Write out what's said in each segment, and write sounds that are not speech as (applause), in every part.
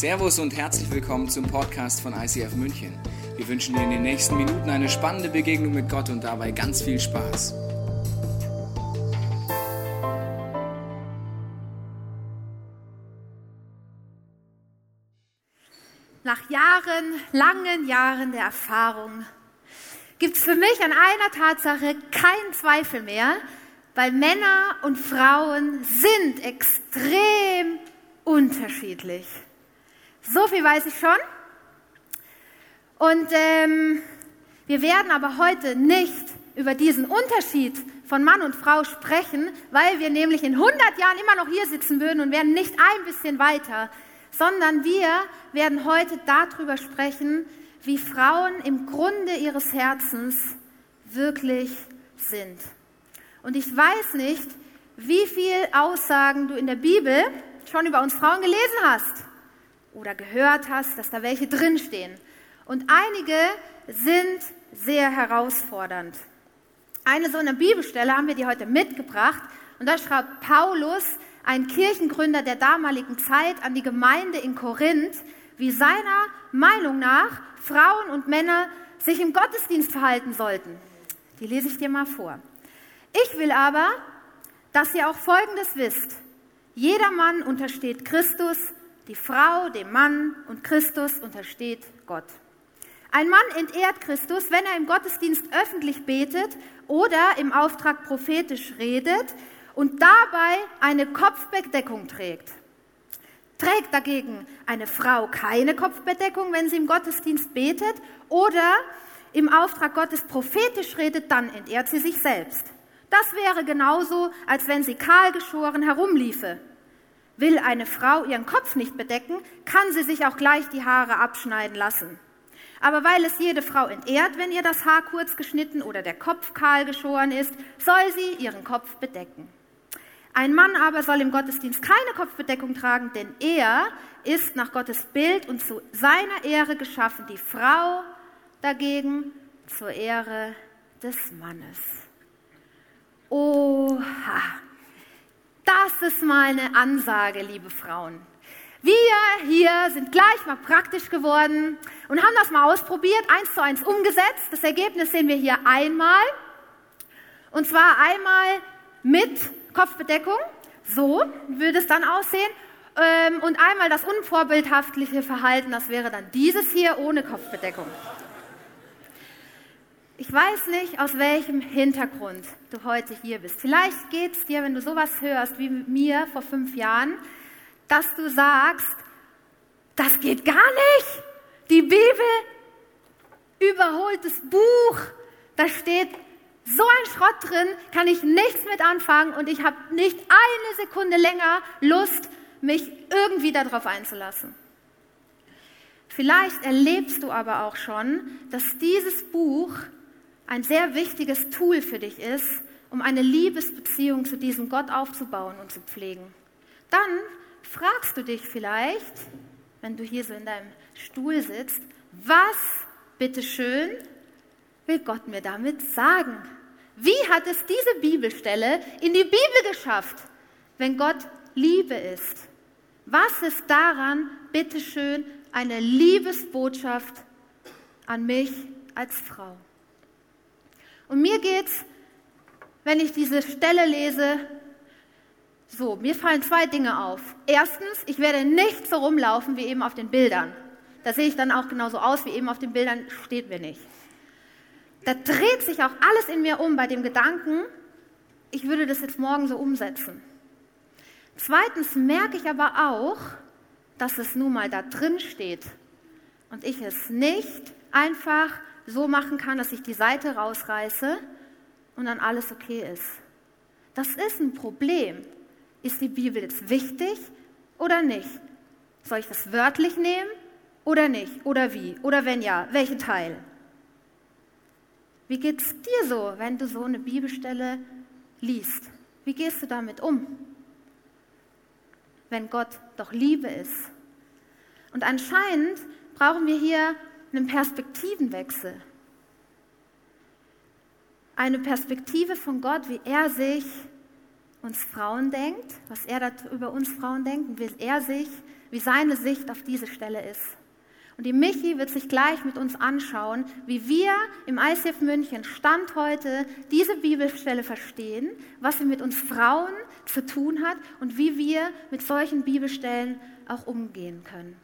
Servus und herzlich willkommen zum Podcast von ICF München. Wir wünschen dir in den nächsten Minuten eine spannende Begegnung mit Gott und dabei ganz viel Spaß. Nach Jahren, langen Jahren der Erfahrung gibt es für mich an einer Tatsache keinen Zweifel mehr, weil Männer und Frauen sind extrem unterschiedlich. So viel weiß ich schon. Und ähm, wir werden aber heute nicht über diesen Unterschied von Mann und Frau sprechen, weil wir nämlich in 100 Jahren immer noch hier sitzen würden und werden nicht ein bisschen weiter, sondern wir werden heute darüber sprechen, wie Frauen im Grunde ihres Herzens wirklich sind. Und ich weiß nicht, wie viel Aussagen du in der Bibel schon über uns Frauen gelesen hast oder gehört hast, dass da welche drinstehen. Und einige sind sehr herausfordernd. Eine so eine Bibelstelle haben wir dir heute mitgebracht. Und da schreibt Paulus, ein Kirchengründer der damaligen Zeit, an die Gemeinde in Korinth, wie seiner Meinung nach Frauen und Männer sich im Gottesdienst verhalten sollten. Die lese ich dir mal vor. Ich will aber, dass ihr auch Folgendes wisst. Jeder Mann untersteht Christus, die Frau dem Mann und Christus untersteht Gott. Ein Mann entehrt Christus, wenn er im Gottesdienst öffentlich betet oder im Auftrag prophetisch redet und dabei eine Kopfbedeckung trägt. Trägt dagegen eine Frau keine Kopfbedeckung, wenn sie im Gottesdienst betet oder im Auftrag Gottes prophetisch redet, dann entehrt sie sich selbst. Das wäre genauso, als wenn sie kahlgeschoren herumliefe. Will eine Frau ihren Kopf nicht bedecken, kann sie sich auch gleich die Haare abschneiden lassen. Aber weil es jede Frau entehrt, wenn ihr das Haar kurz geschnitten oder der Kopf kahl geschoren ist, soll sie ihren Kopf bedecken. Ein Mann aber soll im Gottesdienst keine Kopfbedeckung tragen, denn er ist nach Gottes Bild und zu seiner Ehre geschaffen, die Frau dagegen zur Ehre des Mannes. Oha, das ist mal eine Ansage, liebe Frauen. Wir hier sind gleich mal praktisch geworden und haben das mal ausprobiert, eins zu eins umgesetzt. Das Ergebnis sehen wir hier einmal. Und zwar einmal mit Kopfbedeckung. So würde es dann aussehen. Ähm, und einmal das unvorbildhaftliche Verhalten, das wäre dann dieses hier ohne Kopfbedeckung. Ich weiß nicht, aus welchem Hintergrund du heute hier bist. Vielleicht geht es dir, wenn du sowas hörst wie mir vor fünf Jahren, dass du sagst, das geht gar nicht. Die Bibel, überholtes Buch, da steht so ein Schrott drin, kann ich nichts mit anfangen und ich habe nicht eine Sekunde länger Lust, mich irgendwie darauf einzulassen. Vielleicht erlebst du aber auch schon, dass dieses Buch ein sehr wichtiges Tool für dich ist, um eine Liebesbeziehung zu diesem Gott aufzubauen und zu pflegen. Dann fragst du dich vielleicht, wenn du hier so in deinem Stuhl sitzt, was, bitteschön, will Gott mir damit sagen? Wie hat es diese Bibelstelle in die Bibel geschafft, wenn Gott Liebe ist? Was ist daran, bitteschön, eine Liebesbotschaft an mich als Frau? Und mir geht's, wenn ich diese Stelle lese, so, mir fallen zwei Dinge auf. Erstens, ich werde nicht so rumlaufen wie eben auf den Bildern. Da sehe ich dann auch genauso aus wie eben auf den Bildern, steht mir nicht. Da dreht sich auch alles in mir um bei dem Gedanken, ich würde das jetzt morgen so umsetzen. Zweitens merke ich aber auch, dass es nun mal da drin steht und ich es nicht einfach so machen kann, dass ich die Seite rausreiße und dann alles okay ist. Das ist ein Problem. Ist die Bibel jetzt wichtig oder nicht? Soll ich das wörtlich nehmen oder nicht? Oder wie? Oder wenn ja, welchen Teil? Wie geht es dir so, wenn du so eine Bibelstelle liest? Wie gehst du damit um? Wenn Gott doch Liebe ist. Und anscheinend brauchen wir hier einen Perspektivenwechsel. Eine Perspektive von Gott, wie er sich uns Frauen denkt, was er über uns Frauen denkt wie er sich wie seine Sicht auf diese Stelle ist. Und die Michi wird sich gleich mit uns anschauen, wie wir im ICF München Stand heute diese Bibelstelle verstehen, was sie mit uns Frauen zu tun hat und wie wir mit solchen Bibelstellen auch umgehen können.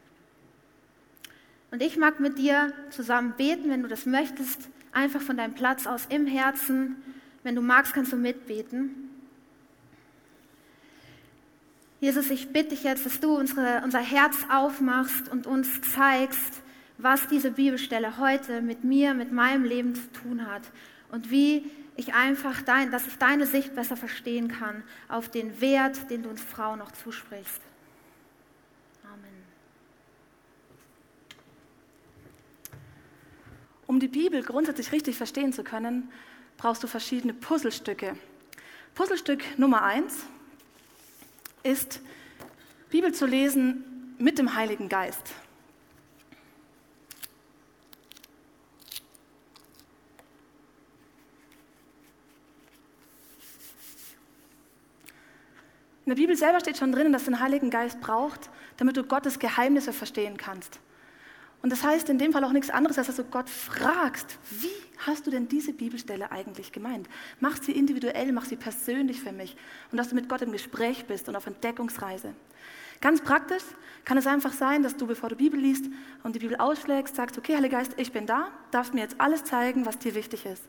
Und ich mag mit dir zusammen beten, wenn du das möchtest, einfach von deinem Platz aus im Herzen. Wenn du magst, kannst du mitbeten. Jesus, ich bitte dich jetzt, dass du unsere, unser Herz aufmachst und uns zeigst, was diese Bibelstelle heute mit mir, mit meinem Leben zu tun hat und wie ich einfach dein, dass ich deine Sicht besser verstehen kann auf den Wert, den du uns Frauen noch zusprichst. Amen. Um die Bibel grundsätzlich richtig verstehen zu können, brauchst du verschiedene Puzzlestücke. Puzzlestück Nummer eins ist, Bibel zu lesen mit dem Heiligen Geist. In der Bibel selber steht schon drin, dass du den Heiligen Geist braucht, damit du Gottes Geheimnisse verstehen kannst. Und das heißt in dem Fall auch nichts anderes, als dass du Gott fragst, wie hast du denn diese Bibelstelle eigentlich gemeint? Mach sie individuell, mach sie persönlich für mich und dass du mit Gott im Gespräch bist und auf Entdeckungsreise. Ganz praktisch kann es einfach sein, dass du, bevor du Bibel liest und die Bibel ausschlägst, sagst, okay, Heiliger Geist, ich bin da, darfst mir jetzt alles zeigen, was dir wichtig ist.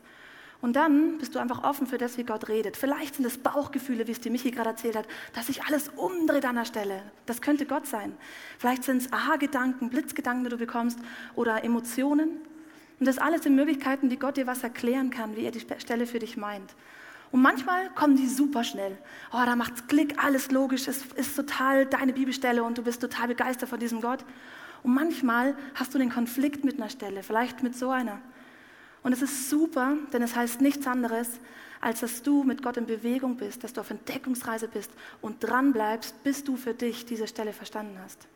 Und dann bist du einfach offen für das, wie Gott redet. Vielleicht sind es Bauchgefühle, wie es dir Michi gerade erzählt hat, dass sich alles umdreht an der Stelle. Das könnte Gott sein. Vielleicht sind es Aha-Gedanken, Blitzgedanken, die du bekommst oder Emotionen. Und das alles sind Möglichkeiten, wie Gott dir was erklären kann, wie er die Stelle für dich meint. Und manchmal kommen die super schnell. Oh, da macht's Klick, alles logisch, es ist total deine Bibelstelle und du bist total begeistert von diesem Gott. Und manchmal hast du den Konflikt mit einer Stelle, vielleicht mit so einer. Und es ist super, denn es heißt nichts anderes, als dass du mit Gott in Bewegung bist, dass du auf Entdeckungsreise bist und dran bleibst, bis du für dich diese Stelle verstanden hast.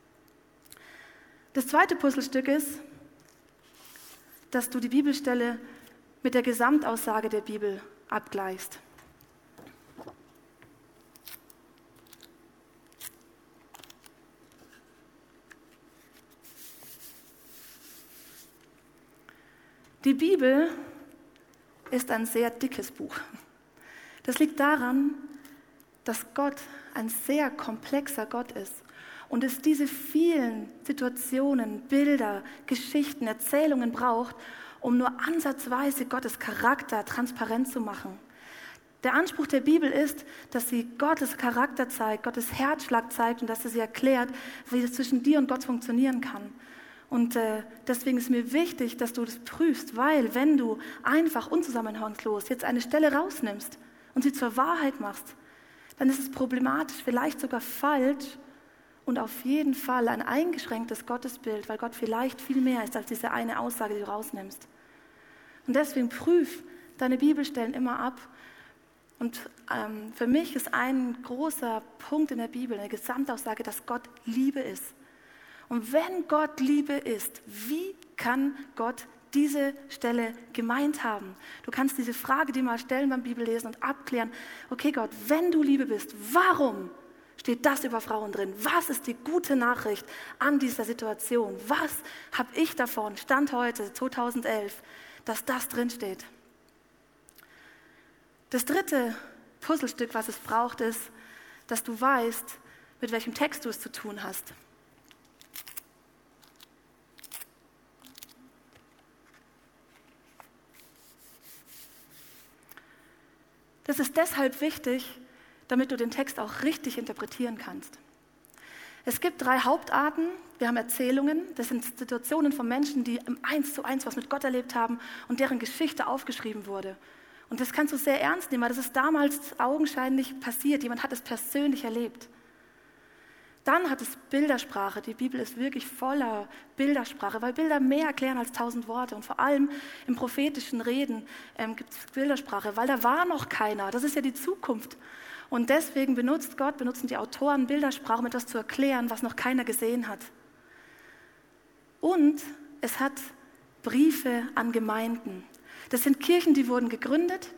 Das zweite Puzzlestück ist, dass du die Bibelstelle mit der Gesamtaussage der Bibel abgleichst. Die Bibel ist ein sehr dickes Buch. Das liegt daran, dass Gott ein sehr komplexer Gott ist und es diese vielen Situationen, Bilder, Geschichten, Erzählungen braucht, um nur ansatzweise Gottes Charakter transparent zu machen. Der Anspruch der Bibel ist, dass sie Gottes Charakter zeigt, Gottes Herzschlag zeigt und dass sie sie erklärt, wie es zwischen dir und Gott funktionieren kann. Und äh, deswegen ist mir wichtig, dass du das prüfst, weil wenn du einfach unzusammenhangslos jetzt eine Stelle rausnimmst und sie zur Wahrheit machst, dann ist es problematisch, vielleicht sogar falsch und auf jeden Fall ein eingeschränktes Gottesbild, weil Gott vielleicht viel mehr ist als diese eine Aussage, die du rausnimmst. Und deswegen prüf deine Bibelstellen immer ab. Und ähm, für mich ist ein großer Punkt in der Bibel, eine Gesamtaussage, dass Gott Liebe ist. Und wenn Gott Liebe ist, wie kann Gott diese Stelle gemeint haben? Du kannst diese Frage dir mal stellen beim Bibellesen und abklären, okay Gott, wenn du Liebe bist, warum steht das über Frauen drin? Was ist die gute Nachricht an dieser Situation? Was habe ich davon, Stand heute, 2011, dass das drin steht? Das dritte Puzzlestück, was es braucht, ist, dass du weißt, mit welchem Text du es zu tun hast. Das ist deshalb wichtig, damit du den Text auch richtig interpretieren kannst. Es gibt drei Hauptarten. Wir haben Erzählungen. Das sind Situationen von Menschen, die im Eins zu eins was mit Gott erlebt haben und deren Geschichte aufgeschrieben wurde. Und das kannst du sehr ernst nehmen, weil das ist damals augenscheinlich passiert. Jemand hat es persönlich erlebt. Dann hat es Bildersprache. Die Bibel ist wirklich voller Bildersprache, weil Bilder mehr erklären als tausend Worte. Und vor allem im prophetischen Reden ähm, gibt es Bildersprache, weil da war noch keiner. Das ist ja die Zukunft. Und deswegen benutzt Gott, benutzen die Autoren Bildersprache, um etwas zu erklären, was noch keiner gesehen hat. Und es hat Briefe an Gemeinden. Das sind Kirchen, die wurden gegründet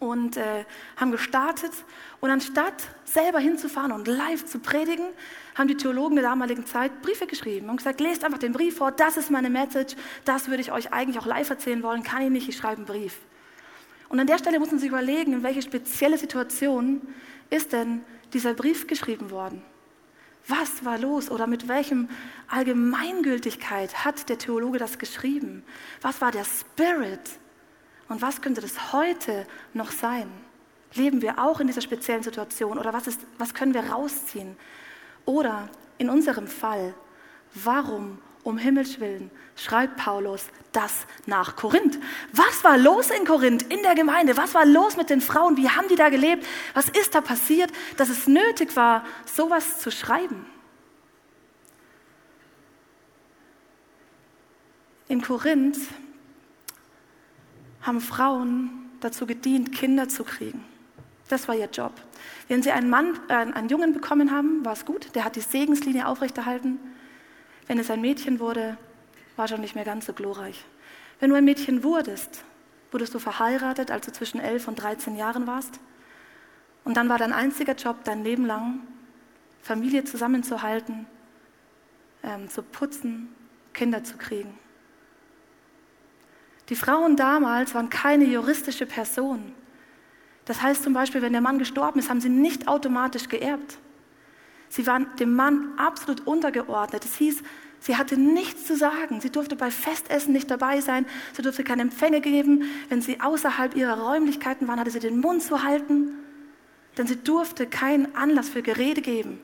und äh, haben gestartet. Und anstatt selber hinzufahren und live zu predigen, haben die Theologen der damaligen Zeit Briefe geschrieben und gesagt, lest einfach den Brief vor, das ist meine Message, das würde ich euch eigentlich auch live erzählen wollen, kann ich nicht, ich schreibe einen Brief. Und an der Stelle muss man sich überlegen, in welche spezielle Situation ist denn dieser Brief geschrieben worden? Was war los oder mit welchem Allgemeingültigkeit hat der Theologe das geschrieben? Was war der Spirit? Und was könnte das heute noch sein? Leben wir auch in dieser speziellen Situation oder was, ist, was können wir rausziehen? Oder in unserem Fall, warum um Himmels willen schreibt Paulus das nach Korinth? Was war los in Korinth, in der Gemeinde? Was war los mit den Frauen? Wie haben die da gelebt? Was ist da passiert, dass es nötig war, sowas zu schreiben? In Korinth haben Frauen dazu gedient, Kinder zu kriegen. Das war ihr Job. Wenn sie einen Mann, äh, einen Jungen bekommen haben, war es gut. Der hat die Segenslinie aufrechterhalten. Wenn es ein Mädchen wurde, war schon nicht mehr ganz so glorreich. Wenn du ein Mädchen wurdest, wurdest du verheiratet, als du zwischen 11 und 13 Jahren warst. Und dann war dein einziger Job dein Leben lang, Familie zusammenzuhalten, ähm, zu putzen, Kinder zu kriegen. Die Frauen damals waren keine juristische Person. Das heißt zum Beispiel, wenn der Mann gestorben ist, haben sie nicht automatisch geerbt. Sie waren dem Mann absolut untergeordnet. Das hieß, sie hatte nichts zu sagen. Sie durfte bei Festessen nicht dabei sein. Sie durfte keine Empfänge geben. Wenn sie außerhalb ihrer Räumlichkeiten waren, hatte sie den Mund zu halten. Denn sie durfte keinen Anlass für Gerede geben.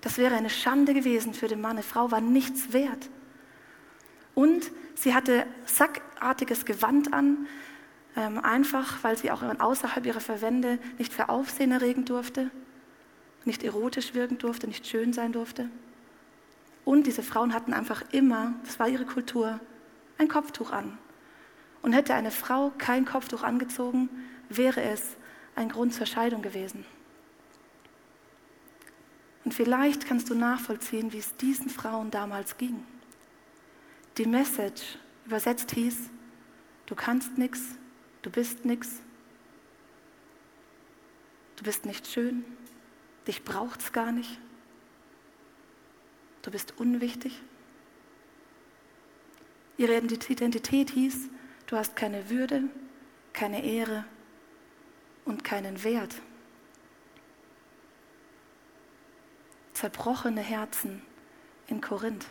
Das wäre eine Schande gewesen für den Mann. Eine Frau war nichts wert. Und sie hatte sackartiges Gewand an, ähm, einfach weil sie auch außerhalb ihrer Verwände nicht für Aufsehen erregen durfte, nicht erotisch wirken durfte, nicht schön sein durfte. Und diese Frauen hatten einfach immer, das war ihre Kultur, ein Kopftuch an. Und hätte eine Frau kein Kopftuch angezogen, wäre es ein Grund zur Scheidung gewesen. Und vielleicht kannst du nachvollziehen, wie es diesen Frauen damals ging. Die Message übersetzt hieß, du kannst nichts, du bist nichts, du bist nicht schön, dich braucht's gar nicht, du bist unwichtig. Ihre Identität hieß, du hast keine Würde, keine Ehre und keinen Wert. Zerbrochene Herzen in Korinth.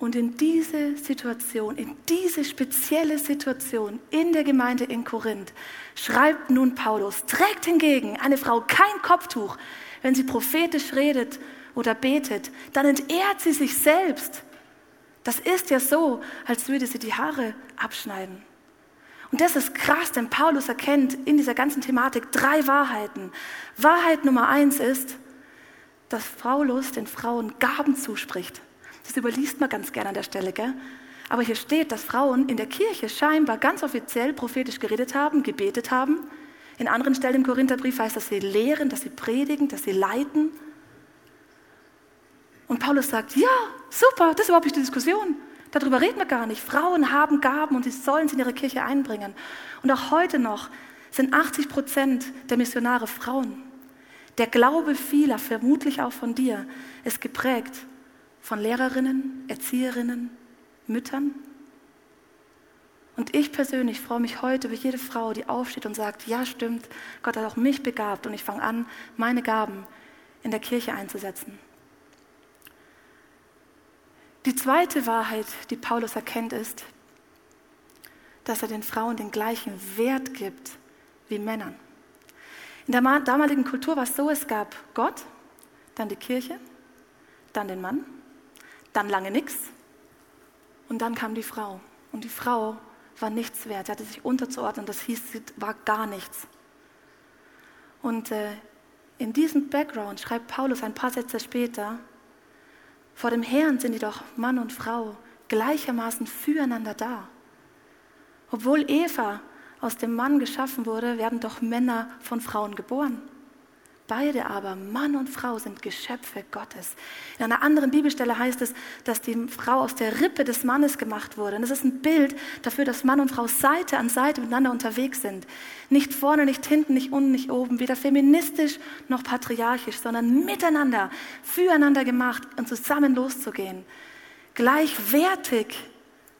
Und in diese Situation, in diese spezielle Situation in der Gemeinde in Korinth schreibt nun Paulus, trägt hingegen eine Frau kein Kopftuch, wenn sie prophetisch redet oder betet, dann entehrt sie sich selbst. Das ist ja so, als würde sie die Haare abschneiden. Und das ist krass, denn Paulus erkennt in dieser ganzen Thematik drei Wahrheiten. Wahrheit Nummer eins ist, dass Paulus den Frauen Gaben zuspricht. Das überliest man ganz gerne an der Stelle, gell? Aber hier steht, dass Frauen in der Kirche scheinbar ganz offiziell prophetisch geredet haben, gebetet haben. In anderen Stellen im Korintherbrief heißt, dass sie lehren, dass sie predigen, dass sie leiten. Und Paulus sagt, ja, super, das ist überhaupt nicht die Diskussion. Darüber reden wir gar nicht. Frauen haben Gaben und sie sollen sie in ihre Kirche einbringen. Und auch heute noch sind 80 Prozent der Missionare Frauen. Der Glaube vieler, vermutlich auch von dir, ist geprägt von Lehrerinnen, Erzieherinnen, Müttern. Und ich persönlich freue mich heute über jede Frau, die aufsteht und sagt, ja stimmt, Gott hat auch mich begabt und ich fange an, meine Gaben in der Kirche einzusetzen. Die zweite Wahrheit, die Paulus erkennt, ist, dass er den Frauen den gleichen Wert gibt wie Männern. In der damaligen Kultur war es so, es gab Gott, dann die Kirche, dann den Mann dann lange nichts und dann kam die Frau. Und die Frau war nichts wert. Sie hatte sich unterzuordnen, das hieß, sie war gar nichts. Und äh, in diesem Background schreibt Paulus ein paar Sätze später, vor dem Herrn sind jedoch Mann und Frau gleichermaßen füreinander da. Obwohl Eva aus dem Mann geschaffen wurde, werden doch Männer von Frauen geboren. Beide aber, Mann und Frau, sind Geschöpfe Gottes. In einer anderen Bibelstelle heißt es, dass die Frau aus der Rippe des Mannes gemacht wurde. Und das ist ein Bild dafür, dass Mann und Frau Seite an Seite miteinander unterwegs sind. Nicht vorne, nicht hinten, nicht unten, nicht oben, weder feministisch noch patriarchisch, sondern miteinander, füreinander gemacht und zusammen loszugehen. Gleichwertig,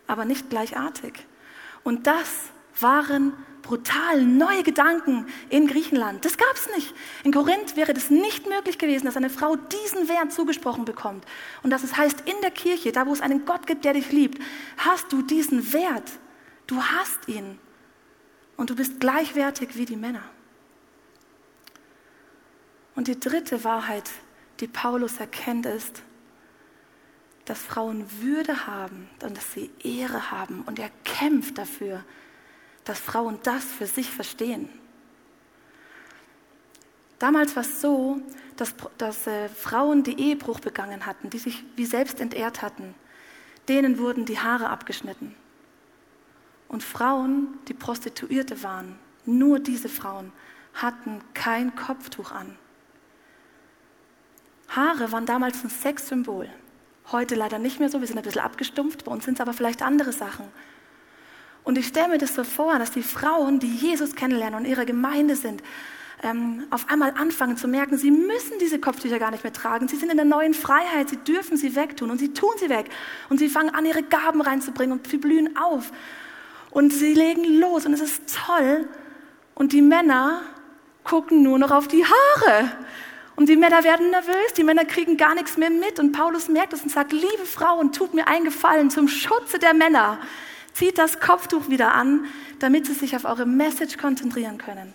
aber nicht gleichartig. Und das waren brutal neue Gedanken in Griechenland. Das gab es nicht. In Korinth wäre das nicht möglich gewesen, dass eine Frau diesen Wert zugesprochen bekommt. Und dass es heißt, in der Kirche, da wo es einen Gott gibt, der dich liebt, hast du diesen Wert. Du hast ihn. Und du bist gleichwertig wie die Männer. Und die dritte Wahrheit, die Paulus erkennt, ist, dass Frauen Würde haben und dass sie Ehre haben. Und er kämpft dafür, dass Frauen das für sich verstehen. Damals war es so, dass, dass äh, Frauen, die Ehebruch begangen hatten, die sich wie selbst entehrt hatten, denen wurden die Haare abgeschnitten. Und Frauen, die Prostituierte waren, nur diese Frauen, hatten kein Kopftuch an. Haare waren damals ein Sexsymbol. Heute leider nicht mehr so, wir sind ein bisschen abgestumpft, bei uns sind es aber vielleicht andere Sachen. Und ich stelle mir das so vor, dass die Frauen, die Jesus kennenlernen und ihre Gemeinde sind, ähm, auf einmal anfangen zu merken, sie müssen diese Kopftücher gar nicht mehr tragen. Sie sind in der neuen Freiheit, sie dürfen sie wegtun und sie tun sie weg. Und sie fangen an, ihre Gaben reinzubringen und sie blühen auf. Und sie legen los und es ist toll. Und die Männer gucken nur noch auf die Haare. Und die Männer werden nervös, die Männer kriegen gar nichts mehr mit. Und Paulus merkt es und sagt, liebe Frauen, tut mir einen Gefallen zum Schutze der Männer. Zieht das Kopftuch wieder an, damit sie sich auf eure Message konzentrieren können.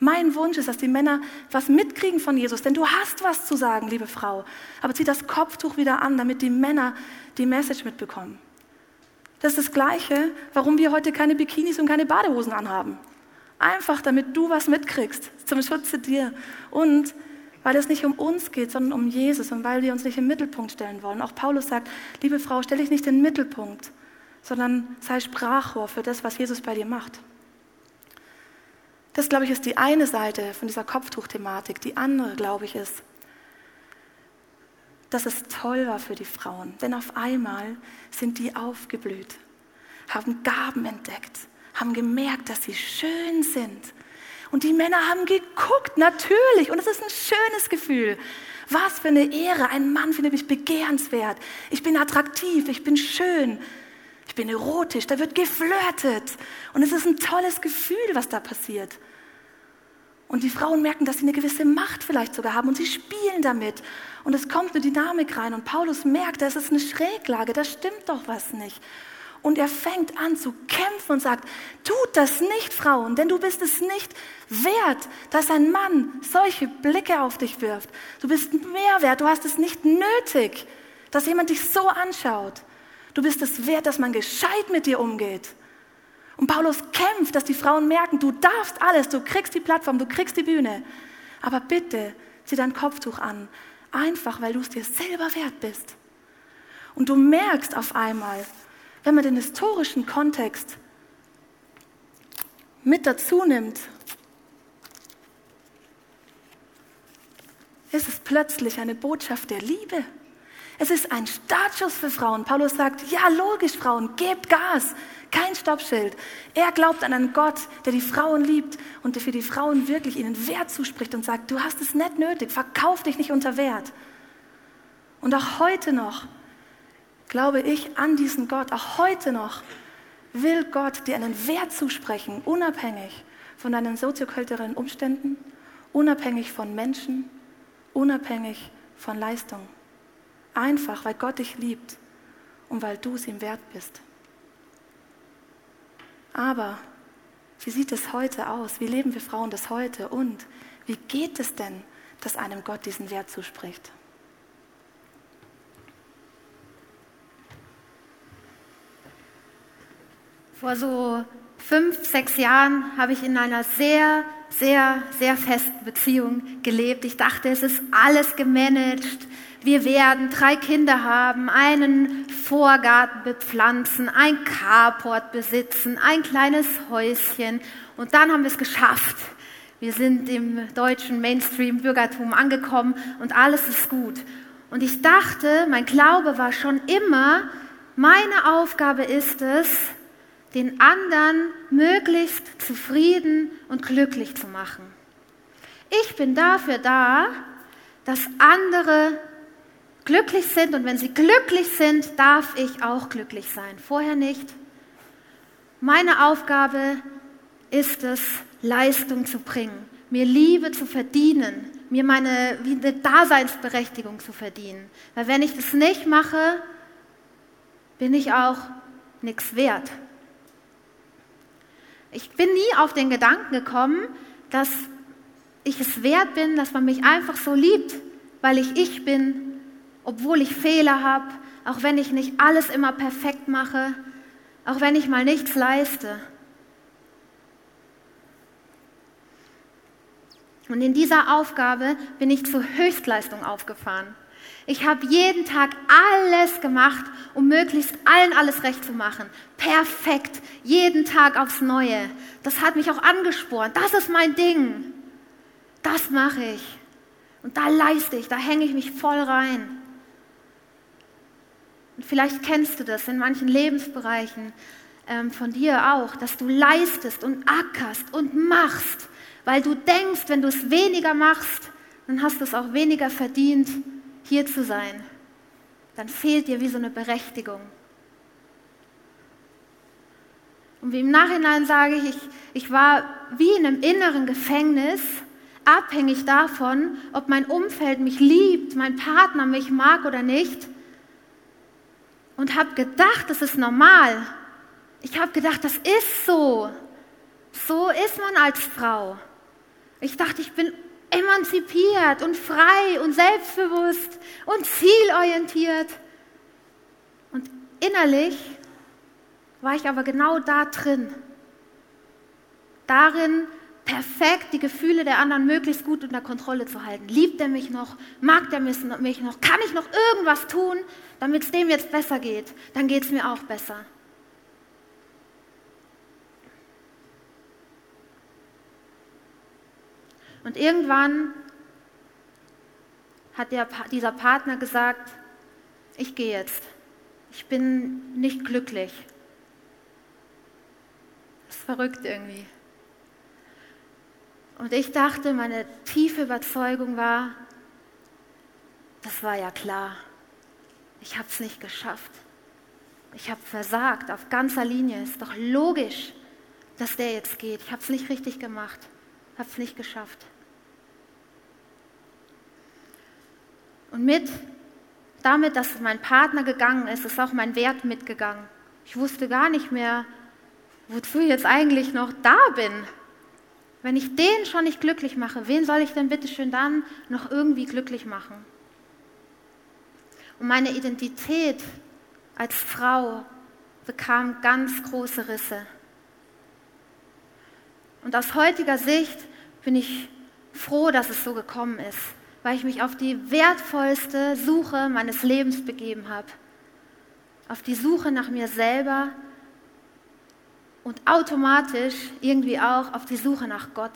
Mein Wunsch ist, dass die Männer was mitkriegen von Jesus, denn du hast was zu sagen, liebe Frau. Aber zieh das Kopftuch wieder an, damit die Männer die Message mitbekommen. Das ist das Gleiche, warum wir heute keine Bikinis und keine Badehosen anhaben. Einfach, damit du was mitkriegst, zum Schutze dir. Und weil es nicht um uns geht, sondern um Jesus und weil wir uns nicht im Mittelpunkt stellen wollen. Auch Paulus sagt, liebe Frau, stell dich nicht in den Mittelpunkt, sondern sei Sprachrohr für das, was Jesus bei dir macht. Das, glaube ich, ist die eine Seite von dieser Kopftuchthematik. Die andere, glaube ich, ist, dass es toll war für die Frauen. Denn auf einmal sind die aufgeblüht, haben Gaben entdeckt, haben gemerkt, dass sie schön sind. Und die Männer haben geguckt, natürlich. Und es ist ein schönes Gefühl. Was für eine Ehre. Ein Mann findet mich begehrenswert. Ich bin attraktiv, ich bin schön. Ich bin erotisch, da wird geflirtet. Und es ist ein tolles Gefühl, was da passiert. Und die Frauen merken, dass sie eine gewisse Macht vielleicht sogar haben und sie spielen damit. Und es kommt eine Dynamik rein. Und Paulus merkt, das ist eine Schräglage, da stimmt doch was nicht. Und er fängt an zu kämpfen und sagt, tut das nicht, Frauen, denn du bist es nicht wert, dass ein Mann solche Blicke auf dich wirft. Du bist mehr wert, du hast es nicht nötig, dass jemand dich so anschaut. Du bist es wert, dass man gescheit mit dir umgeht. Und Paulus kämpft, dass die Frauen merken, du darfst alles, du kriegst die Plattform, du kriegst die Bühne. Aber bitte, zieh dein Kopftuch an. Einfach, weil du es dir selber wert bist. Und du merkst auf einmal, wenn man den historischen Kontext mit dazu nimmt, ist es plötzlich eine Botschaft der Liebe. Es ist ein Startschuss für Frauen. Paulus sagt, ja, logisch, Frauen, gebt Gas. Kein Stoppschild. Er glaubt an einen Gott, der die Frauen liebt und der für die Frauen wirklich ihnen Wert zuspricht und sagt, du hast es nicht nötig, verkauf dich nicht unter Wert. Und auch heute noch glaube ich an diesen Gott. Auch heute noch will Gott dir einen Wert zusprechen, unabhängig von deinen soziokulturellen Umständen, unabhängig von Menschen, unabhängig von Leistung. Einfach, weil Gott dich liebt und weil du es ihm wert bist. Aber wie sieht es heute aus? Wie leben wir Frauen das heute? Und wie geht es denn, dass einem Gott diesen Wert zuspricht? Vor so fünf, sechs Jahren habe ich in einer sehr, sehr, sehr festen Beziehung gelebt. Ich dachte, es ist alles gemanagt wir werden drei Kinder haben, einen Vorgarten bepflanzen, ein Carport besitzen, ein kleines Häuschen und dann haben wir es geschafft. wir sind im deutschen Mainstream-Bürgertum angekommen und alles ist gut. Und ich dachte, mein Glaube war schon immer, meine Aufgabe ist es, den anderen möglichst zufrieden und glücklich zu machen. Ich bin dafür da, dass andere glücklich sind und wenn sie glücklich sind, darf ich auch glücklich sein. Vorher nicht. Meine Aufgabe ist es, Leistung zu bringen, mir Liebe zu verdienen, mir meine wie eine Daseinsberechtigung zu verdienen. Weil wenn ich das nicht mache, bin ich auch nichts wert. Ich bin nie auf den Gedanken gekommen, dass ich es wert bin, dass man mich einfach so liebt, weil ich ich bin, obwohl ich Fehler habe, auch wenn ich nicht alles immer perfekt mache, auch wenn ich mal nichts leiste. Und in dieser Aufgabe bin ich zur Höchstleistung aufgefahren. Ich habe jeden Tag alles gemacht, um möglichst allen alles recht zu machen. Perfekt, jeden Tag aufs Neue. Das hat mich auch angespornt. Das ist mein Ding. Das mache ich. Und da leiste ich, da hänge ich mich voll rein. Und vielleicht kennst du das in manchen Lebensbereichen ähm, von dir auch, dass du leistest und ackerst und machst, weil du denkst, wenn du es weniger machst, dann hast du es auch weniger verdient, hier zu sein. Dann fehlt dir wie so eine Berechtigung. Und wie im Nachhinein sage ich, ich, ich war wie in einem inneren Gefängnis, abhängig davon, ob mein Umfeld mich liebt, mein Partner mich mag oder nicht. Und habe gedacht, das ist normal. Ich habe gedacht, das ist so. So ist man als Frau. Ich dachte, ich bin emanzipiert und frei und selbstbewusst und zielorientiert. Und innerlich war ich aber genau da drin. Darin, perfekt die Gefühle der anderen möglichst gut unter Kontrolle zu halten. Liebt er mich noch? Mag der mich noch? Kann ich noch irgendwas tun, damit es dem jetzt besser geht? Dann geht es mir auch besser. Und irgendwann hat der, dieser Partner gesagt, ich gehe jetzt. Ich bin nicht glücklich. Das ist verrückt irgendwie. Und ich dachte, meine tiefe Überzeugung war, das war ja klar. Ich habe es nicht geschafft. Ich habe versagt auf ganzer Linie. Ist doch logisch, dass der jetzt geht. Ich habe es nicht richtig gemacht. Habe es nicht geschafft. Und mit, damit, dass mein Partner gegangen ist, ist auch mein Wert mitgegangen. Ich wusste gar nicht mehr, wozu ich jetzt eigentlich noch da bin. Wenn ich den schon nicht glücklich mache, wen soll ich denn bitte schön dann noch irgendwie glücklich machen? Und meine Identität als Frau bekam ganz große Risse. Und aus heutiger Sicht bin ich froh, dass es so gekommen ist weil ich mich auf die wertvollste Suche meines Lebens begeben habe. Auf die Suche nach mir selber und automatisch irgendwie auch auf die Suche nach Gott.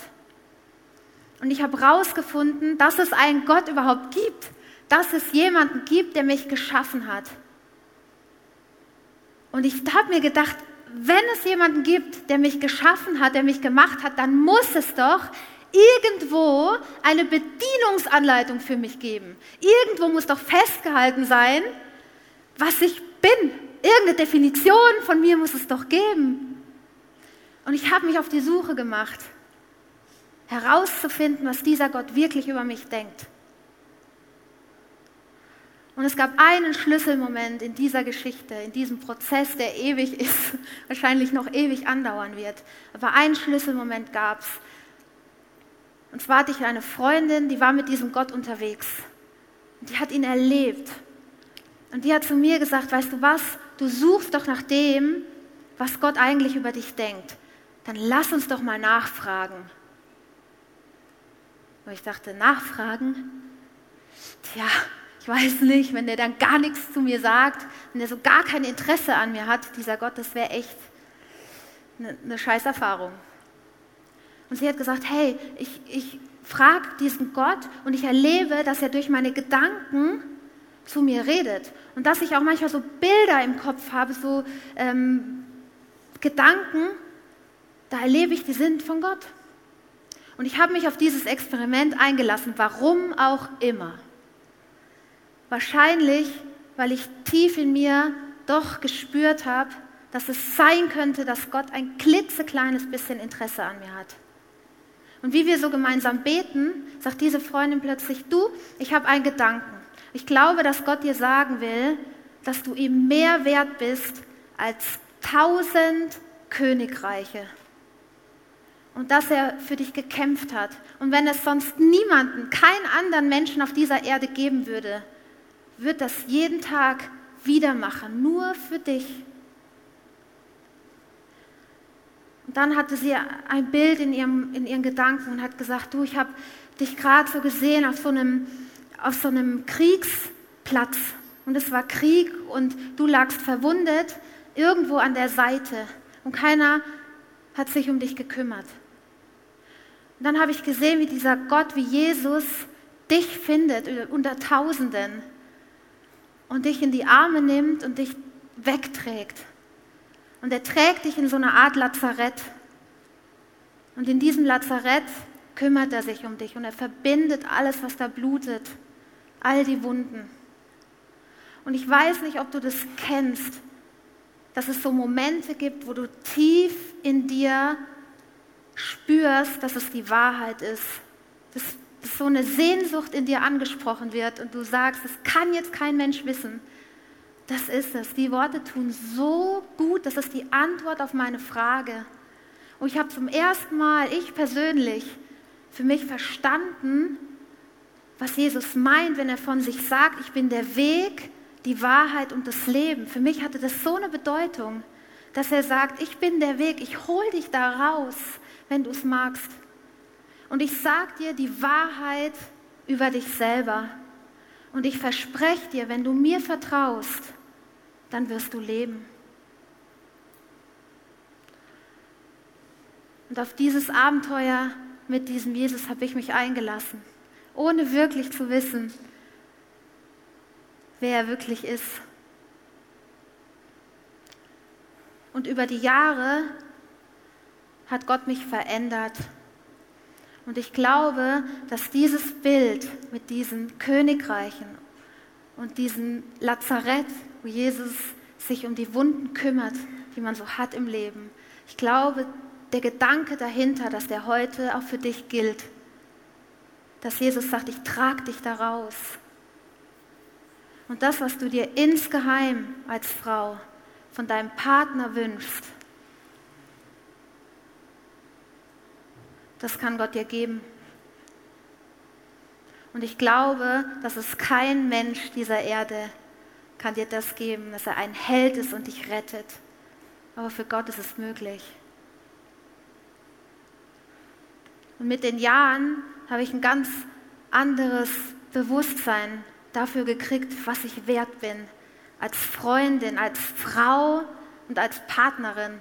Und ich habe herausgefunden, dass es einen Gott überhaupt gibt, dass es jemanden gibt, der mich geschaffen hat. Und ich habe mir gedacht, wenn es jemanden gibt, der mich geschaffen hat, der mich gemacht hat, dann muss es doch irgendwo eine Bedienungsanleitung für mich geben. Irgendwo muss doch festgehalten sein, was ich bin. Irgendeine Definition von mir muss es doch geben. Und ich habe mich auf die Suche gemacht, herauszufinden, was dieser Gott wirklich über mich denkt. Und es gab einen Schlüsselmoment in dieser Geschichte, in diesem Prozess, der ewig ist, (laughs) wahrscheinlich noch ewig andauern wird. Aber einen Schlüsselmoment gab es, und zwar hatte ich eine Freundin, die war mit diesem Gott unterwegs. Die hat ihn erlebt. Und die hat zu mir gesagt, weißt du was, du suchst doch nach dem, was Gott eigentlich über dich denkt. Dann lass uns doch mal nachfragen. Und ich dachte, nachfragen? Tja, ich weiß nicht, wenn der dann gar nichts zu mir sagt, wenn der so gar kein Interesse an mir hat, dieser Gott, das wäre echt eine, eine scheiß Erfahrung. Und sie hat gesagt, hey, ich, ich frage diesen Gott und ich erlebe, dass er durch meine Gedanken zu mir redet. Und dass ich auch manchmal so Bilder im Kopf habe, so ähm, Gedanken, da erlebe ich, die sind von Gott. Und ich habe mich auf dieses Experiment eingelassen, warum auch immer. Wahrscheinlich, weil ich tief in mir doch gespürt habe, dass es sein könnte, dass Gott ein klitzekleines bisschen Interesse an mir hat. Und wie wir so gemeinsam beten, sagt diese Freundin plötzlich, du, ich habe einen Gedanken. Ich glaube, dass Gott dir sagen will, dass du ihm mehr wert bist als tausend Königreiche. Und dass er für dich gekämpft hat. Und wenn es sonst niemanden, keinen anderen Menschen auf dieser Erde geben würde, wird das jeden Tag wieder machen, nur für dich. Und dann hatte sie ein Bild in, ihrem, in ihren Gedanken und hat gesagt, du, ich habe dich gerade so gesehen auf so, einem, auf so einem Kriegsplatz. Und es war Krieg und du lagst verwundet irgendwo an der Seite und keiner hat sich um dich gekümmert. Und dann habe ich gesehen, wie dieser Gott, wie Jesus dich findet unter Tausenden und dich in die Arme nimmt und dich wegträgt. Und er trägt dich in so eine Art Lazarett. Und in diesem Lazarett kümmert er sich um dich und er verbindet alles, was da blutet, all die Wunden. Und ich weiß nicht, ob du das kennst, dass es so Momente gibt, wo du tief in dir spürst, dass es die Wahrheit ist. Dass, dass so eine Sehnsucht in dir angesprochen wird und du sagst, das kann jetzt kein Mensch wissen. Das ist es. Die Worte tun so gut, das ist die Antwort auf meine Frage. Und ich habe zum ersten Mal, ich persönlich, für mich verstanden, was Jesus meint, wenn er von sich sagt, ich bin der Weg, die Wahrheit und das Leben. Für mich hatte das so eine Bedeutung, dass er sagt, ich bin der Weg, ich hol dich da raus, wenn du es magst. Und ich sag dir die Wahrheit über dich selber. Und ich verspreche dir, wenn du mir vertraust, dann wirst du leben. Und auf dieses Abenteuer mit diesem Jesus habe ich mich eingelassen, ohne wirklich zu wissen, wer er wirklich ist. Und über die Jahre hat Gott mich verändert. Und ich glaube, dass dieses Bild mit diesen Königreichen und diesem Lazarett, wo Jesus sich um die Wunden kümmert, die man so hat im Leben, ich glaube, der Gedanke dahinter, dass der heute auch für dich gilt, dass Jesus sagt, ich trage dich da raus. Und das, was du dir insgeheim als Frau von deinem Partner wünschst, das kann Gott dir geben. Und ich glaube, dass es kein Mensch dieser Erde kann dir das geben, dass er ein Held ist und dich rettet. Aber für Gott ist es möglich. Und mit den Jahren habe ich ein ganz anderes Bewusstsein dafür gekriegt, was ich wert bin. Als Freundin, als Frau und als Partnerin.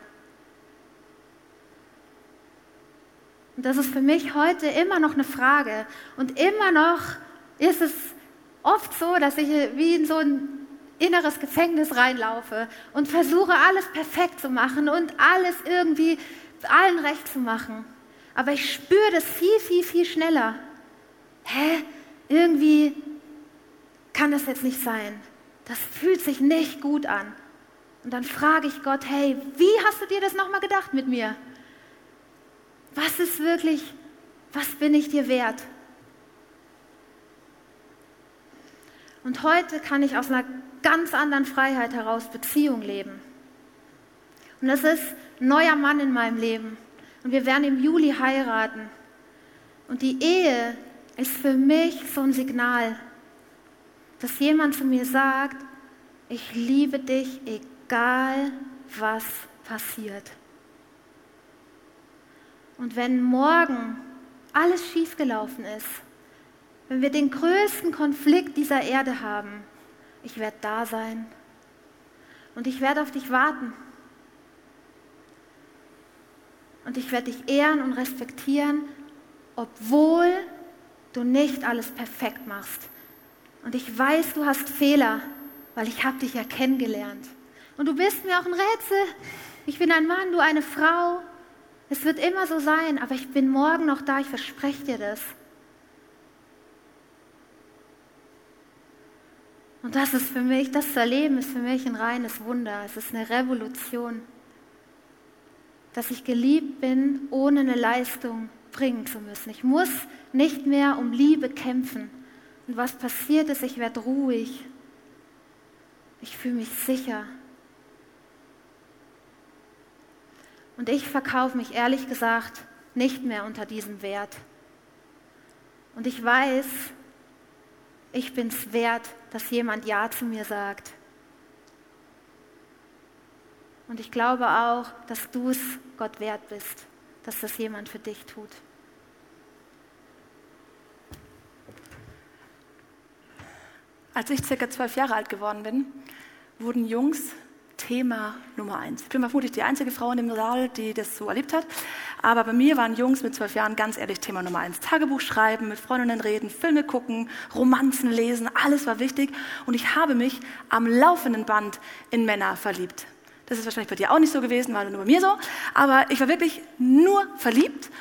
Und das ist für mich heute immer noch eine Frage. Und immer noch ist es oft so, dass ich wie in so ein inneres Gefängnis reinlaufe und versuche, alles perfekt zu machen und alles irgendwie allen recht zu machen. Aber ich spüre das viel, viel, viel schneller. Hä? Irgendwie kann das jetzt nicht sein. Das fühlt sich nicht gut an. Und dann frage ich Gott, hey, wie hast du dir das nochmal gedacht mit mir? Was ist wirklich, was bin ich dir wert? Und heute kann ich aus einer ganz anderen Freiheit heraus Beziehung leben. Und das ist ein neuer Mann in meinem Leben. Und wir werden im Juli heiraten. Und die Ehe ist für mich so ein Signal, dass jemand zu mir sagt, ich liebe dich, egal was passiert. Und wenn morgen alles schiefgelaufen ist, wenn wir den größten Konflikt dieser Erde haben, ich werde da sein und ich werde auf dich warten. und ich werde dich ehren und respektieren, obwohl du nicht alles perfekt machst. Und ich weiß, du hast Fehler, weil ich habe dich ja kennengelernt. Und du bist mir auch ein Rätsel. Ich bin ein Mann, du eine Frau. Es wird immer so sein, aber ich bin morgen noch da, ich verspreche dir das. Und das ist für mich, das zu erleben, ist für mich ein reines Wunder. Es ist eine Revolution, dass ich geliebt bin, ohne eine Leistung bringen zu müssen. Ich muss nicht mehr um Liebe kämpfen. Und was passiert ist, ich werde ruhig. Ich fühle mich sicher. Und ich verkaufe mich ehrlich gesagt nicht mehr unter diesem Wert. Und ich weiß, ich bin es wert, dass jemand Ja zu mir sagt. Und ich glaube auch, dass du es Gott wert bist, dass das jemand für dich tut. Als ich circa zwölf Jahre alt geworden bin, wurden Jungs Thema Nummer eins. Ich bin vermutlich die einzige Frau in dem Saal, die das so erlebt hat. Aber bei mir waren Jungs mit zwölf Jahren ganz ehrlich Thema Nummer eins. Tagebuch schreiben, mit Freundinnen reden, Filme gucken, Romanzen lesen, alles war wichtig. Und ich habe mich am laufenden Band in Männer verliebt. Das ist wahrscheinlich bei dir auch nicht so gewesen, war nur bei mir so. Aber ich war wirklich nur verliebt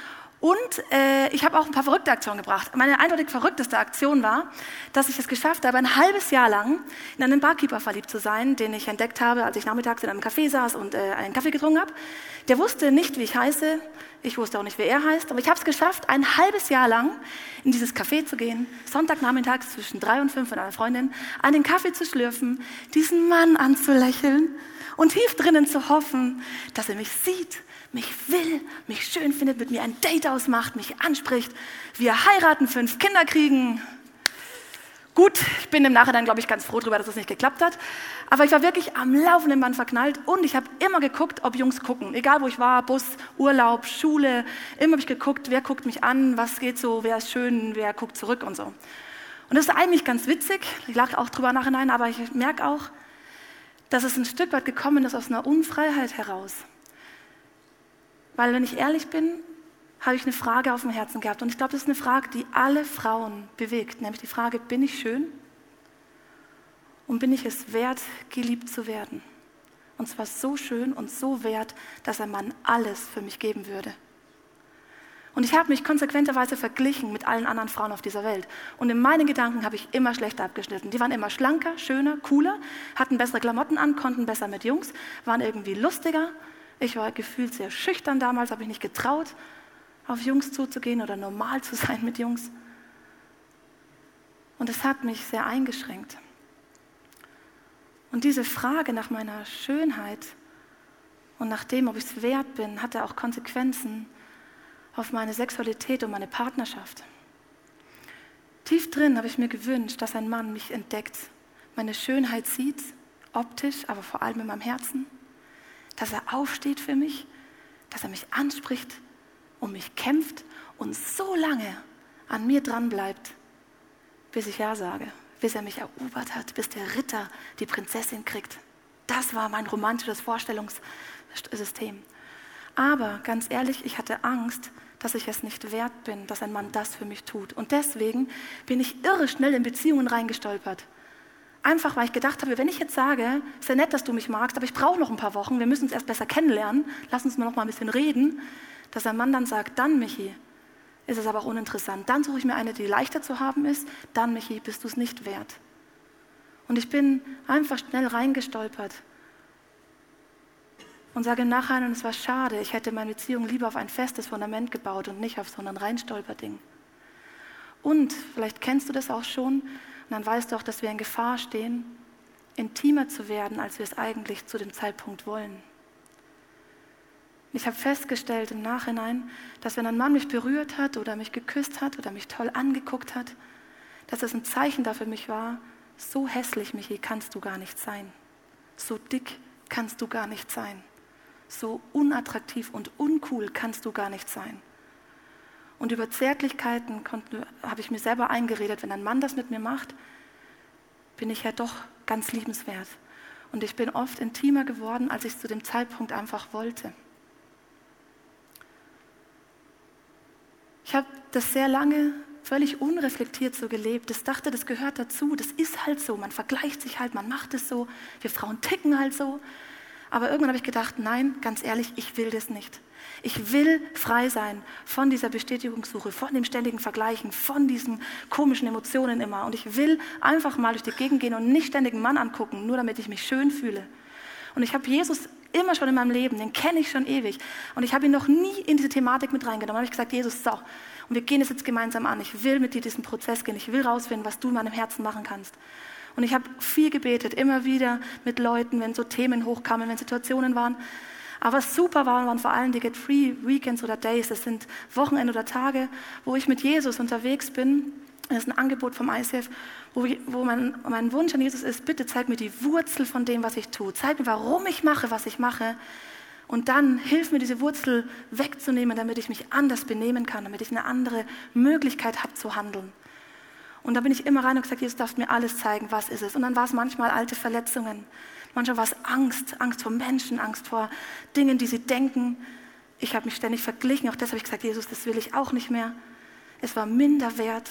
und äh, ich habe auch ein paar verrückte Aktionen gebracht. Meine eindeutig verrückteste Aktion war, dass ich es geschafft habe, ein halbes Jahr lang in einen Barkeeper verliebt zu sein, den ich entdeckt habe, als ich nachmittags in einem Café saß und äh, einen Kaffee getrunken habe. Der wusste nicht, wie ich heiße. Ich wusste auch nicht, wie er heißt. Aber ich habe es geschafft, ein halbes Jahr lang in dieses Café zu gehen, Sonntagnachmittags zwischen drei und fünf mit einer Freundin, einen Kaffee zu schlürfen, diesen Mann anzulächeln und tief drinnen zu hoffen, dass er mich sieht mich will, mich schön findet, mit mir ein Date ausmacht, mich anspricht, wir heiraten, fünf Kinder kriegen. Gut, ich bin im Nachhinein, glaube ich, ganz froh darüber, dass es das nicht geklappt hat. Aber ich war wirklich am laufenden Band verknallt und ich habe immer geguckt, ob Jungs gucken. Egal wo ich war, Bus, Urlaub, Schule, immer habe ich geguckt, wer guckt mich an, was geht so, wer ist schön, wer guckt zurück und so. Und das ist eigentlich ganz witzig. Ich lache auch drüber nachhinein, aber ich merke auch, dass es ein Stück weit gekommen ist aus einer Unfreiheit heraus. Weil wenn ich ehrlich bin, habe ich eine Frage auf dem Herzen gehabt. Und ich glaube, das ist eine Frage, die alle Frauen bewegt. Nämlich die Frage, bin ich schön? Und bin ich es wert, geliebt zu werden? Und zwar so schön und so wert, dass ein Mann alles für mich geben würde. Und ich habe mich konsequenterweise verglichen mit allen anderen Frauen auf dieser Welt. Und in meinen Gedanken habe ich immer schlechter abgeschnitten. Die waren immer schlanker, schöner, cooler, hatten bessere Klamotten an, konnten besser mit Jungs, waren irgendwie lustiger, ich war gefühlt sehr schüchtern damals, habe ich nicht getraut, auf Jungs zuzugehen oder normal zu sein mit Jungs. Und es hat mich sehr eingeschränkt. Und diese Frage nach meiner Schönheit und nach dem, ob ich es wert bin, hatte auch Konsequenzen auf meine Sexualität und meine Partnerschaft. Tief drin habe ich mir gewünscht, dass ein Mann mich entdeckt, meine Schönheit sieht, optisch, aber vor allem in meinem Herzen dass er aufsteht für mich, dass er mich anspricht, um mich kämpft und so lange an mir dran bleibt, bis ich Ja sage, bis er mich erobert hat, bis der Ritter die Prinzessin kriegt. Das war mein romantisches Vorstellungssystem. Aber ganz ehrlich, ich hatte Angst, dass ich es nicht wert bin, dass ein Mann das für mich tut. Und deswegen bin ich irre schnell in Beziehungen reingestolpert. Einfach, weil ich gedacht habe, wenn ich jetzt sage, ist ja nett, dass du mich magst, aber ich brauche noch ein paar Wochen, wir müssen uns erst besser kennenlernen, lass uns mal noch mal ein bisschen reden, dass ein Mann dann sagt, dann Michi, ist es aber auch uninteressant. Dann suche ich mir eine, die leichter zu haben ist, dann Michi, bist du es nicht wert. Und ich bin einfach schnell reingestolpert und sage im Nachhinein, es war schade, ich hätte meine Beziehung lieber auf ein festes Fundament gebaut und nicht auf so ein Reinstolperding. Und vielleicht kennst du das auch schon, und dann weißt du auch, dass wir in Gefahr stehen, intimer zu werden, als wir es eigentlich zu dem Zeitpunkt wollen. Ich habe festgestellt im Nachhinein, dass wenn ein Mann mich berührt hat oder mich geküsst hat oder mich toll angeguckt hat, dass das ein Zeichen dafür mich war, so hässlich, Michi, kannst du gar nicht sein. So dick kannst du gar nicht sein. So unattraktiv und uncool kannst du gar nicht sein. Und über Zärtlichkeiten habe ich mir selber eingeredet, wenn ein Mann das mit mir macht, bin ich ja doch ganz liebenswert. Und ich bin oft intimer geworden, als ich zu dem Zeitpunkt einfach wollte. Ich habe das sehr lange völlig unreflektiert so gelebt. Das dachte, das gehört dazu. Das ist halt so. Man vergleicht sich halt, man macht es so. Wir Frauen ticken halt so. Aber irgendwann habe ich gedacht, nein, ganz ehrlich, ich will das nicht. Ich will frei sein von dieser Bestätigungssuche, von dem ständigen Vergleichen, von diesen komischen Emotionen immer. Und ich will einfach mal durch die Gegend gehen und nicht ständig einen Mann angucken, nur damit ich mich schön fühle. Und ich habe Jesus immer schon in meinem Leben, den kenne ich schon ewig. Und ich habe ihn noch nie in diese Thematik mit reingenommen. Da habe ich gesagt, Jesus, so, und wir gehen es jetzt gemeinsam an. Ich will mit dir diesen Prozess gehen. Ich will rausfinden, was du in meinem Herzen machen kannst. Und ich habe viel gebetet, immer wieder mit Leuten, wenn so Themen hochkamen, wenn Situationen waren. Aber was super war, waren vor allem die Get Free Weekends oder Days. Das sind Wochenende oder Tage, wo ich mit Jesus unterwegs bin. Das ist ein Angebot vom ICF, wo, wo mein, mein Wunsch an Jesus ist, bitte zeig mir die Wurzel von dem, was ich tue. Zeig mir, warum ich mache, was ich mache. Und dann hilf mir, diese Wurzel wegzunehmen, damit ich mich anders benehmen kann, damit ich eine andere Möglichkeit habe zu handeln. Und da bin ich immer rein und gesagt, Jesus darfst mir alles zeigen, was ist es. Und dann war es manchmal alte Verletzungen. Manchmal war es Angst, Angst vor Menschen, Angst vor Dingen, die sie denken. Ich habe mich ständig verglichen, auch das habe ich gesagt, Jesus, das will ich auch nicht mehr. Es war minder wert.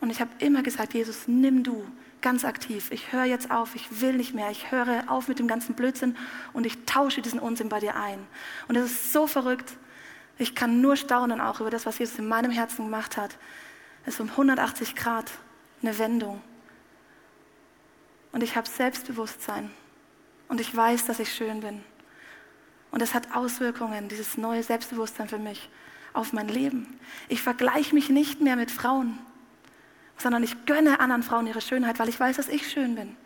Und ich habe immer gesagt, Jesus, nimm du ganz aktiv. Ich höre jetzt auf, ich will nicht mehr. Ich höre auf mit dem ganzen Blödsinn und ich tausche diesen Unsinn bei dir ein. Und es ist so verrückt. Ich kann nur staunen auch über das, was Jesus in meinem Herzen gemacht hat. Es ist um 180 Grad eine Wendung. Und ich habe Selbstbewusstsein. Und ich weiß, dass ich schön bin. Und es hat Auswirkungen, dieses neue Selbstbewusstsein für mich, auf mein Leben. Ich vergleiche mich nicht mehr mit Frauen sondern ich gönne anderen Frauen ihre Schönheit, weil ich weiß, dass ich schön bin.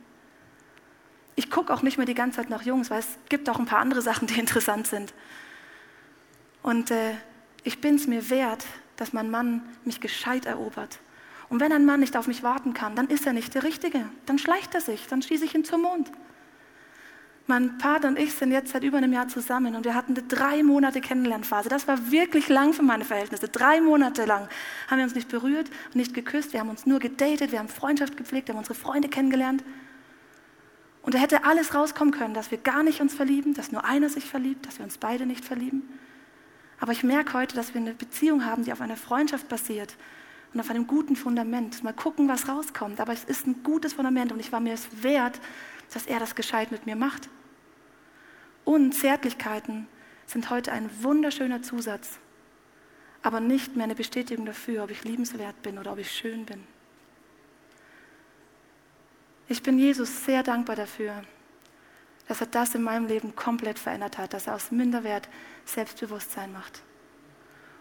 Ich gucke auch nicht mehr die ganze Zeit nach Jungs, weil es gibt auch ein paar andere Sachen, die (laughs) interessant sind. Und äh, ich bin es mir wert, dass mein Mann mich gescheit erobert. Und wenn ein Mann nicht auf mich warten kann, dann ist er nicht der Richtige. Dann schleicht er sich, dann schieße ich ihn zum Mond. Mein Vater und ich sind jetzt seit über einem Jahr zusammen und wir hatten eine drei Monate Kennenlernphase. Das war wirklich lang für meine Verhältnisse. Drei Monate lang haben wir uns nicht berührt und nicht geküsst. Wir haben uns nur gedatet, wir haben Freundschaft gepflegt, wir haben unsere Freunde kennengelernt. Und da hätte alles rauskommen können, dass wir gar nicht uns verlieben, dass nur einer sich verliebt, dass wir uns beide nicht verlieben. Aber ich merke heute, dass wir eine Beziehung haben, die auf einer Freundschaft basiert und auf einem guten Fundament. Mal gucken, was rauskommt. Aber es ist ein gutes Fundament und ich war mir es wert, dass er das gescheit mit mir macht. Und Zärtlichkeiten sind heute ein wunderschöner Zusatz, aber nicht mehr eine Bestätigung dafür, ob ich liebenswert bin oder ob ich schön bin. Ich bin Jesus sehr dankbar dafür, dass er das in meinem Leben komplett verändert hat, dass er aus Minderwert Selbstbewusstsein macht.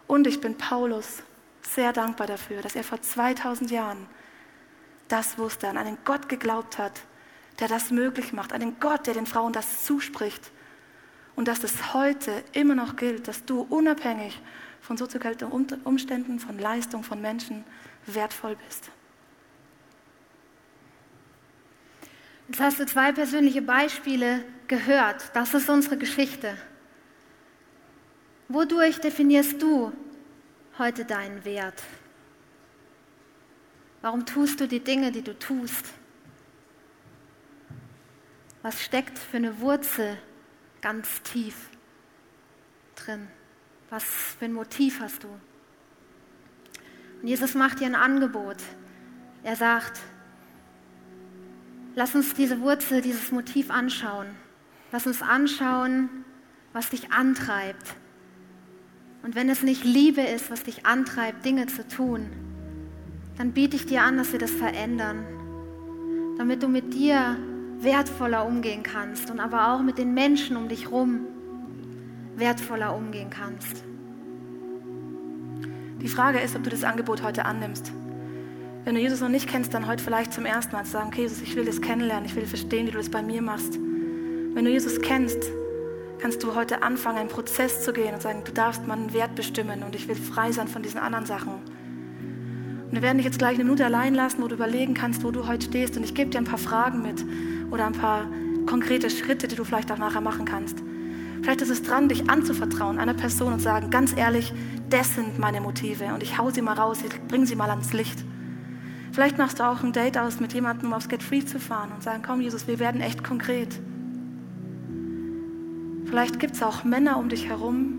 Und ich bin Paulus sehr dankbar dafür, dass er vor 2000 Jahren das wusste, an einen Gott geglaubt hat, der das möglich macht, einen Gott, der den Frauen das zuspricht und dass es heute immer noch gilt, dass du unabhängig von soziokulturellen Umständen, von Leistung, von Menschen wertvoll bist. Jetzt hast du zwei persönliche Beispiele gehört. Das ist unsere Geschichte. Wodurch definierst du heute deinen Wert? Warum tust du die Dinge, die du tust? Was steckt für eine Wurzel ganz tief drin. Was für ein Motiv hast du? Und Jesus macht dir ein Angebot. Er sagt, lass uns diese Wurzel, dieses Motiv anschauen. Lass uns anschauen, was dich antreibt. Und wenn es nicht Liebe ist, was dich antreibt, Dinge zu tun, dann biete ich dir an, dass wir das verändern, damit du mit dir wertvoller umgehen kannst und aber auch mit den Menschen um dich herum wertvoller umgehen kannst. Die Frage ist, ob du das Angebot heute annimmst. Wenn du Jesus noch nicht kennst, dann heute vielleicht zum ersten Mal zu sagen, okay, Jesus, ich will das kennenlernen, ich will verstehen, wie du das bei mir machst. Wenn du Jesus kennst, kannst du heute anfangen, einen Prozess zu gehen und sagen, du darfst meinen Wert bestimmen und ich will frei sein von diesen anderen Sachen. Und wir werden dich jetzt gleich eine Minute allein lassen, wo du überlegen kannst, wo du heute stehst und ich gebe dir ein paar Fragen mit oder ein paar konkrete Schritte, die du vielleicht auch nachher machen kannst. Vielleicht ist es dran, dich anzuvertrauen einer Person und sagen, ganz ehrlich, das sind meine Motive und ich hau sie mal raus, ich bring sie mal ans Licht. Vielleicht machst du auch ein Date aus mit jemandem, um aufs Get Free zu fahren und sagen, komm Jesus, wir werden echt konkret. Vielleicht gibt es auch Männer um dich herum,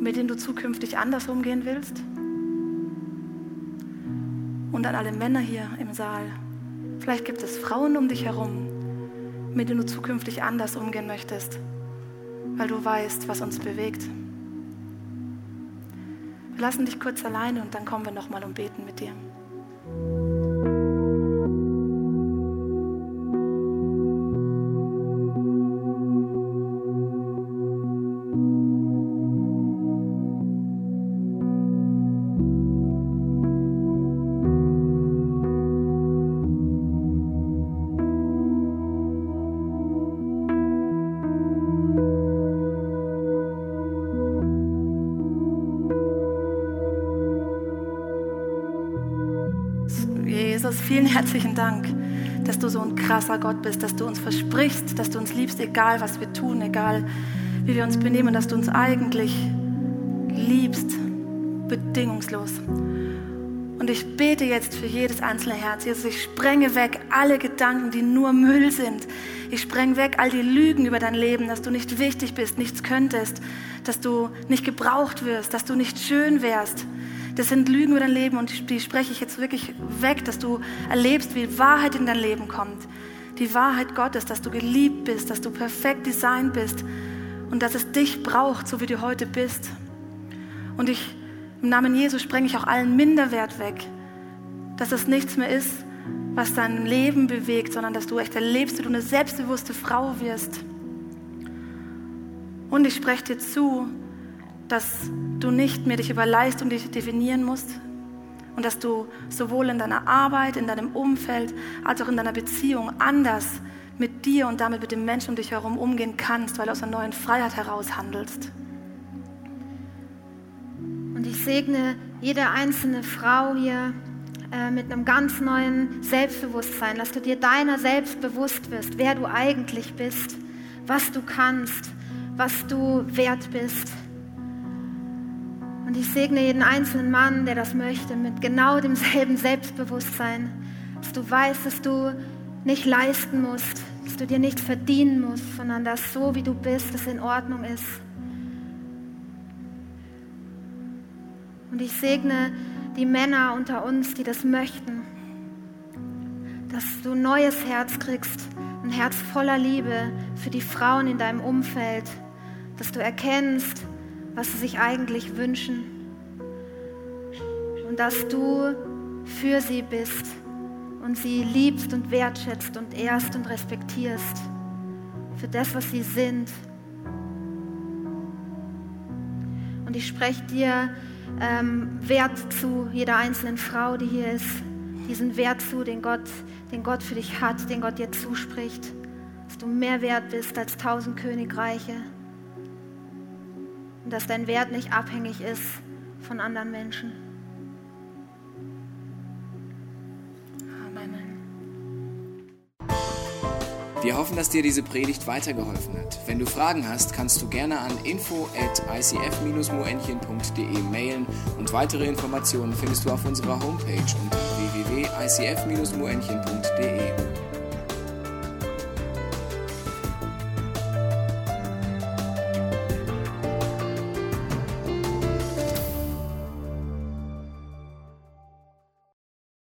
mit denen du zukünftig anders umgehen willst? Und an alle Männer hier im Saal. Vielleicht gibt es Frauen um dich herum, mit denen du zukünftig anders umgehen möchtest, weil du weißt, was uns bewegt. Wir lassen dich kurz alleine und dann kommen wir nochmal und beten mit dir. Du so ein krasser Gott bist, dass du uns versprichst, dass du uns liebst, egal was wir tun, egal wie wir uns benehmen, dass du uns eigentlich liebst, bedingungslos. Und ich bete jetzt für jedes einzelne Herz. Jesus, ich sprenge weg alle Gedanken, die nur Müll sind. Ich spreng weg all die Lügen über dein Leben, dass du nicht wichtig bist, nichts könntest, dass du nicht gebraucht wirst, dass du nicht schön wärst, das sind Lügen über dein Leben und die spreche ich jetzt wirklich weg, dass du erlebst, wie Wahrheit in dein Leben kommt. Die Wahrheit Gottes, dass du geliebt bist, dass du perfekt designt bist und dass es dich braucht, so wie du heute bist. Und ich, im Namen Jesus sprenge ich auch allen Minderwert weg, dass es nichts mehr ist, was dein Leben bewegt, sondern dass du echt erlebst, wie du eine selbstbewusste Frau wirst. Und ich spreche dir zu, dass du nicht mehr dich über Leistung definieren musst und dass du sowohl in deiner Arbeit, in deinem Umfeld als auch in deiner Beziehung anders mit dir und damit mit den Menschen um dich herum umgehen kannst, weil du aus einer neuen Freiheit heraus handelst. Und ich segne jede einzelne Frau hier äh, mit einem ganz neuen Selbstbewusstsein, dass du dir deiner selbst bewusst wirst, wer du eigentlich bist, was du kannst, was du wert bist. Und ich segne jeden einzelnen Mann, der das möchte, mit genau demselben Selbstbewusstsein, dass du weißt, dass du nicht leisten musst, dass du dir nichts verdienen musst, sondern dass so wie du bist, es in Ordnung ist. Und ich segne die Männer unter uns, die das möchten, dass du ein neues Herz kriegst, ein Herz voller Liebe für die Frauen in deinem Umfeld, dass du erkennst, was sie sich eigentlich wünschen. Und dass du für sie bist und sie liebst und wertschätzt und ehrst und respektierst für das, was sie sind. Und ich spreche dir ähm, Wert zu, jeder einzelnen Frau, die hier ist, diesen Wert zu, den Gott, den Gott für dich hat, den Gott dir zuspricht, dass du mehr wert bist als tausend Königreiche und dass dein Wert nicht abhängig ist von anderen Menschen. Amen. Wir hoffen, dass dir diese Predigt weitergeholfen hat. Wenn du Fragen hast, kannst du gerne an info at icf-moenchen.de mailen und weitere Informationen findest du auf unserer Homepage unter www.icf-moenchen.de.